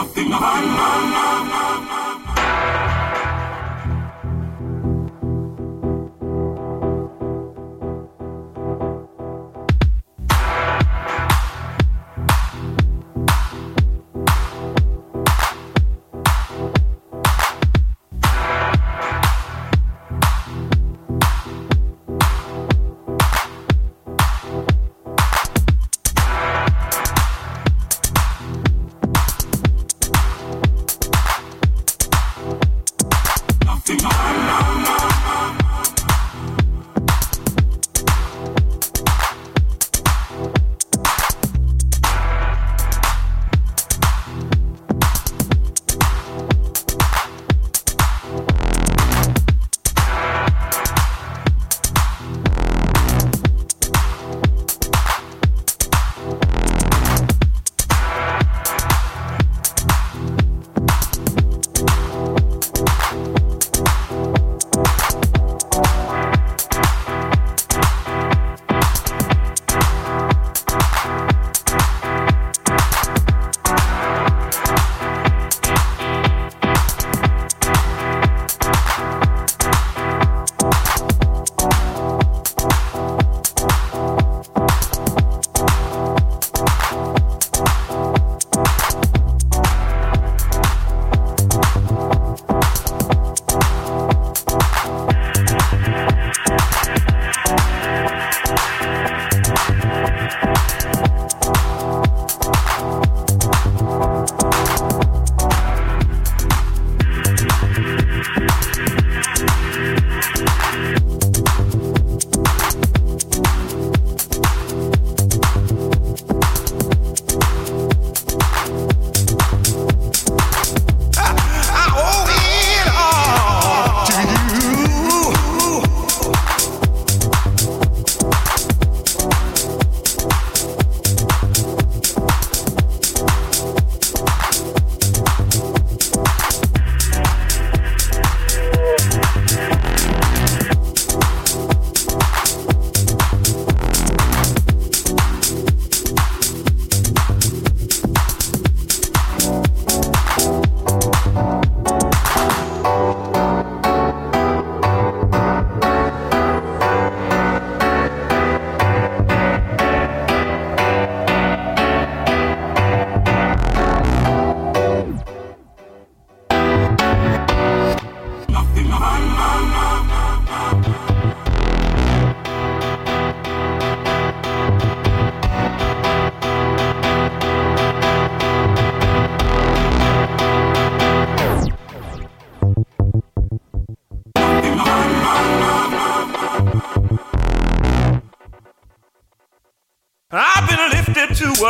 nothing.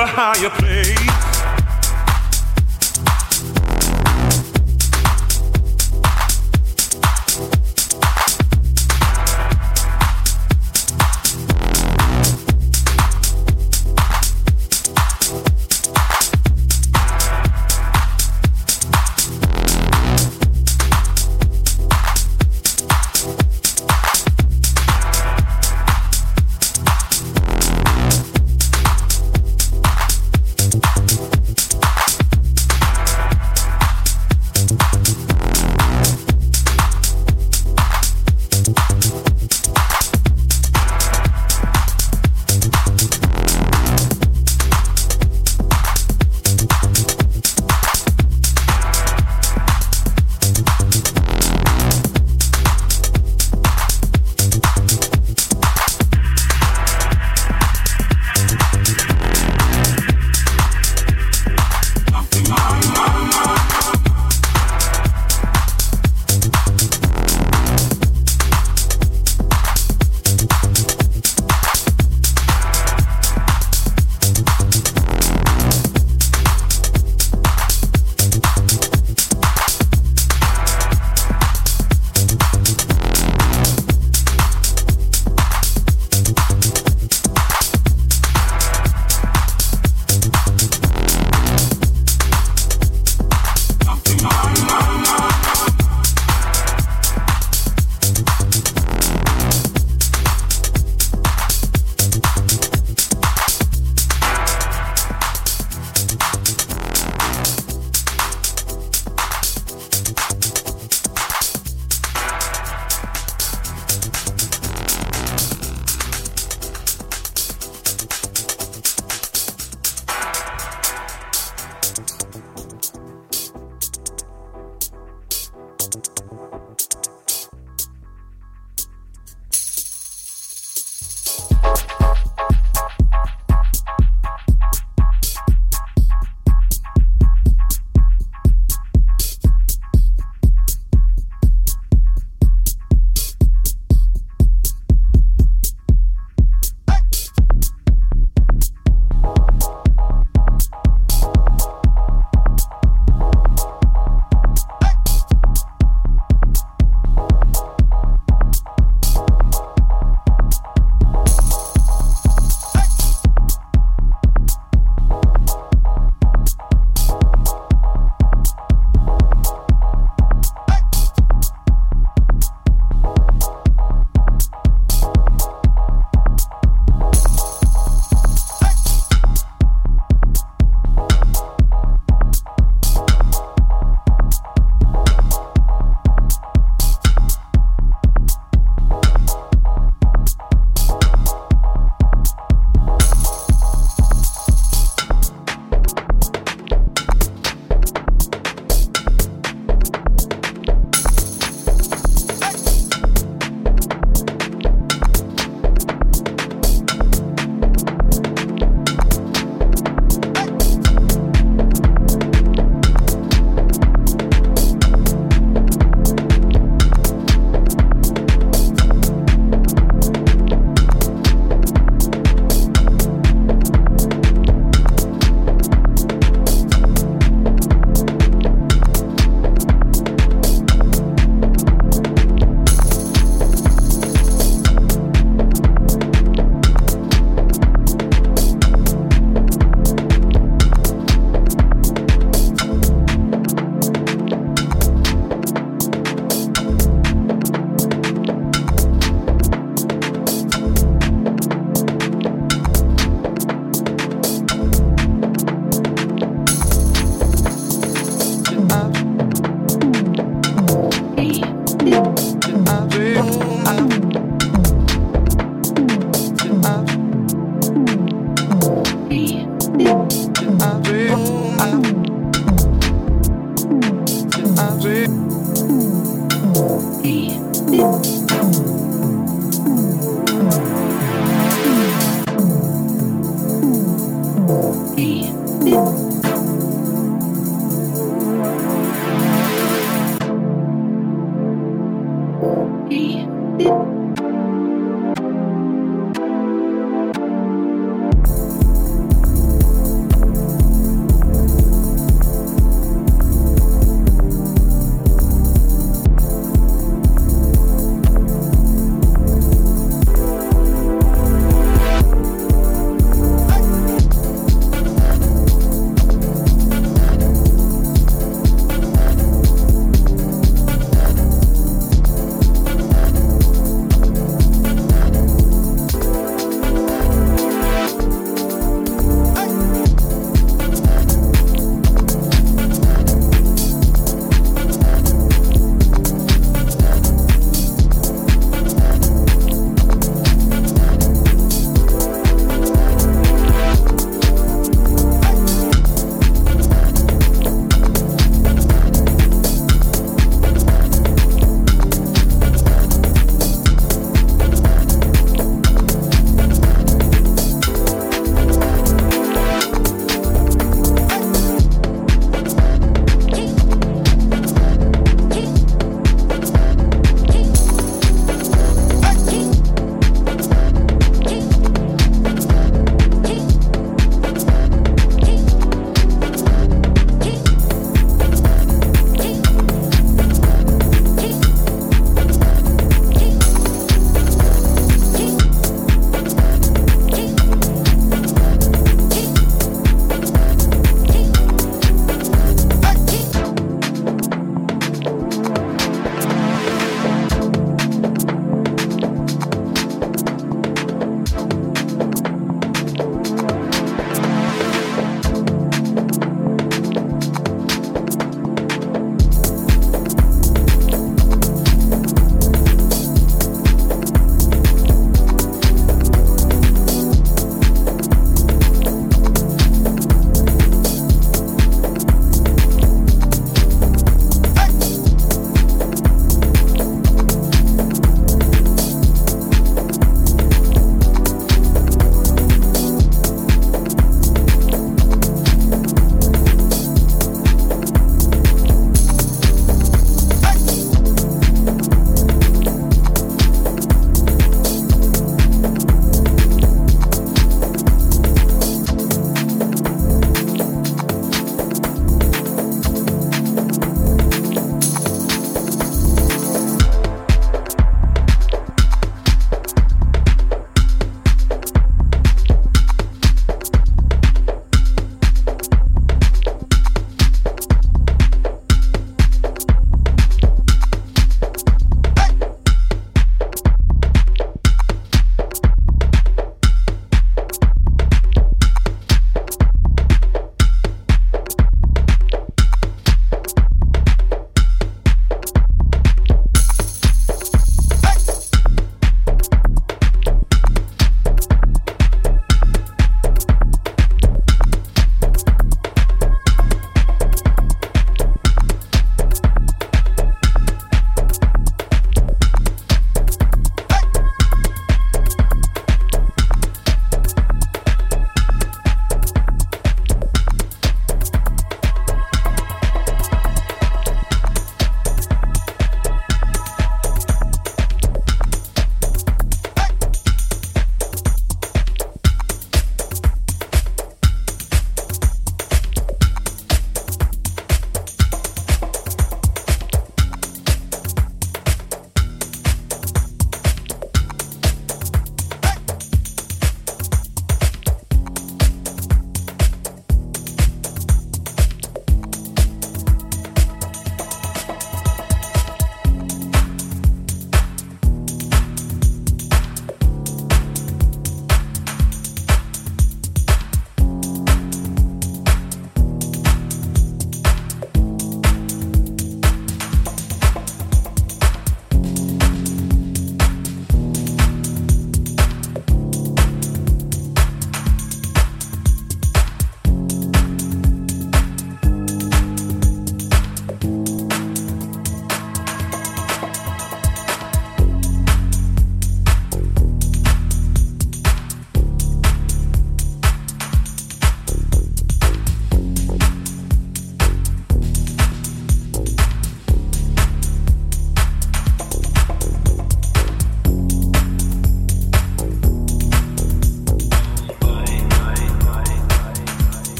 A higher place.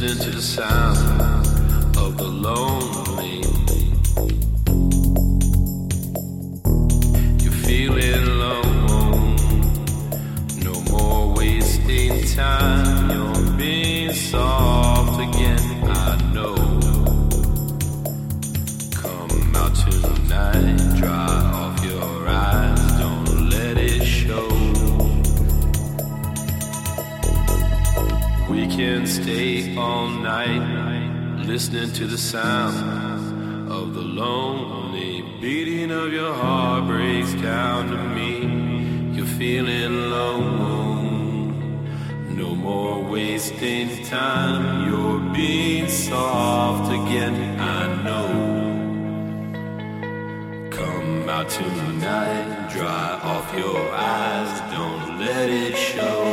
Listening to the sound being soft again. I know. Come out tonight, dry off your eyes, don't let it show.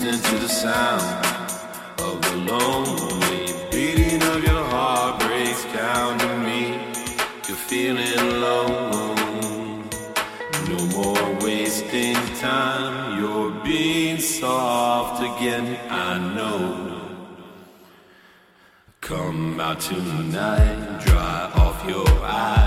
Listening to the sound of the lonely beating of your heart breaks down to me. You're feeling alone. No more wasting time. You're being soft again. I know. Come out tonight, dry off your eyes.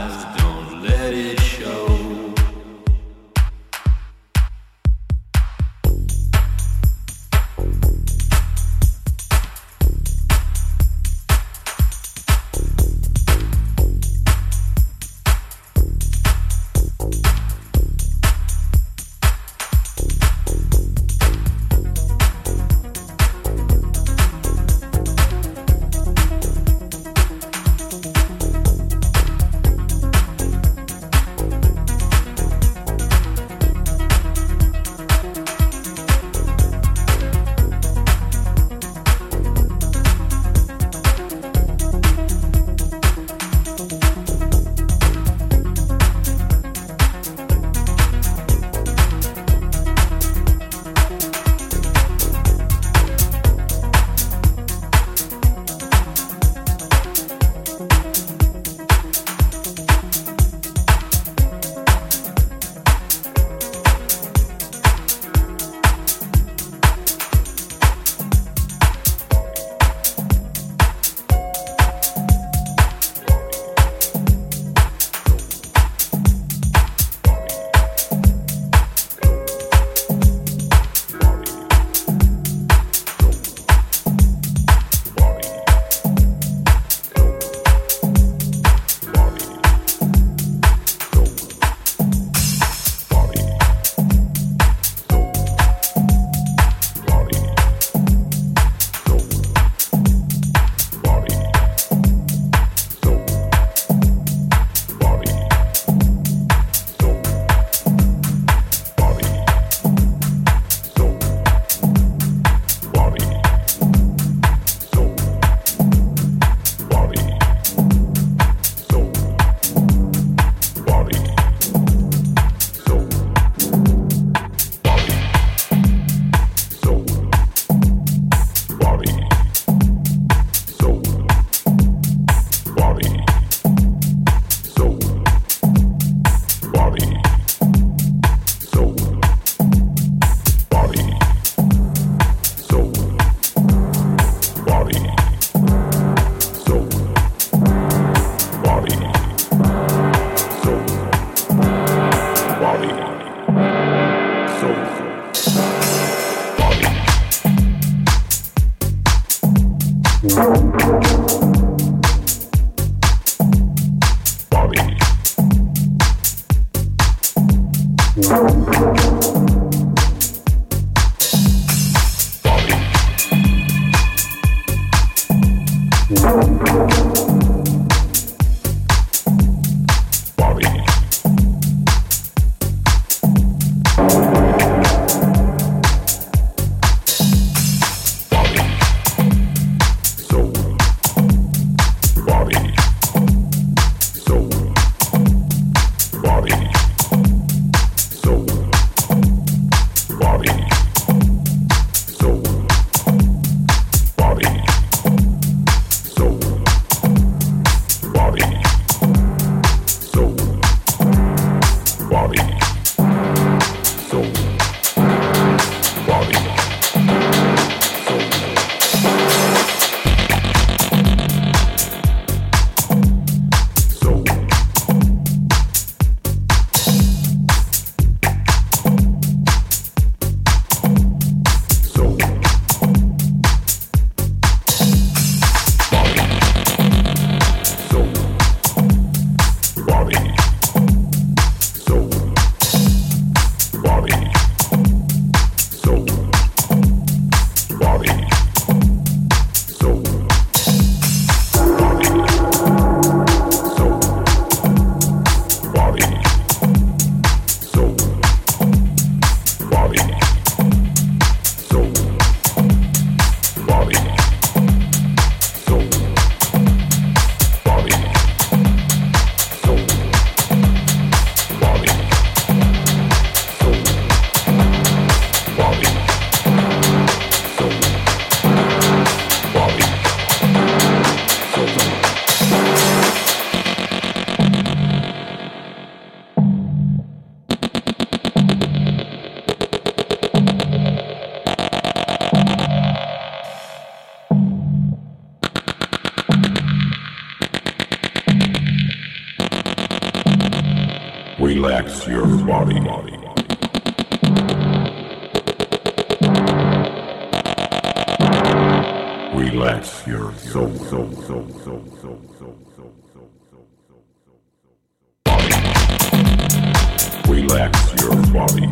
Relax your body.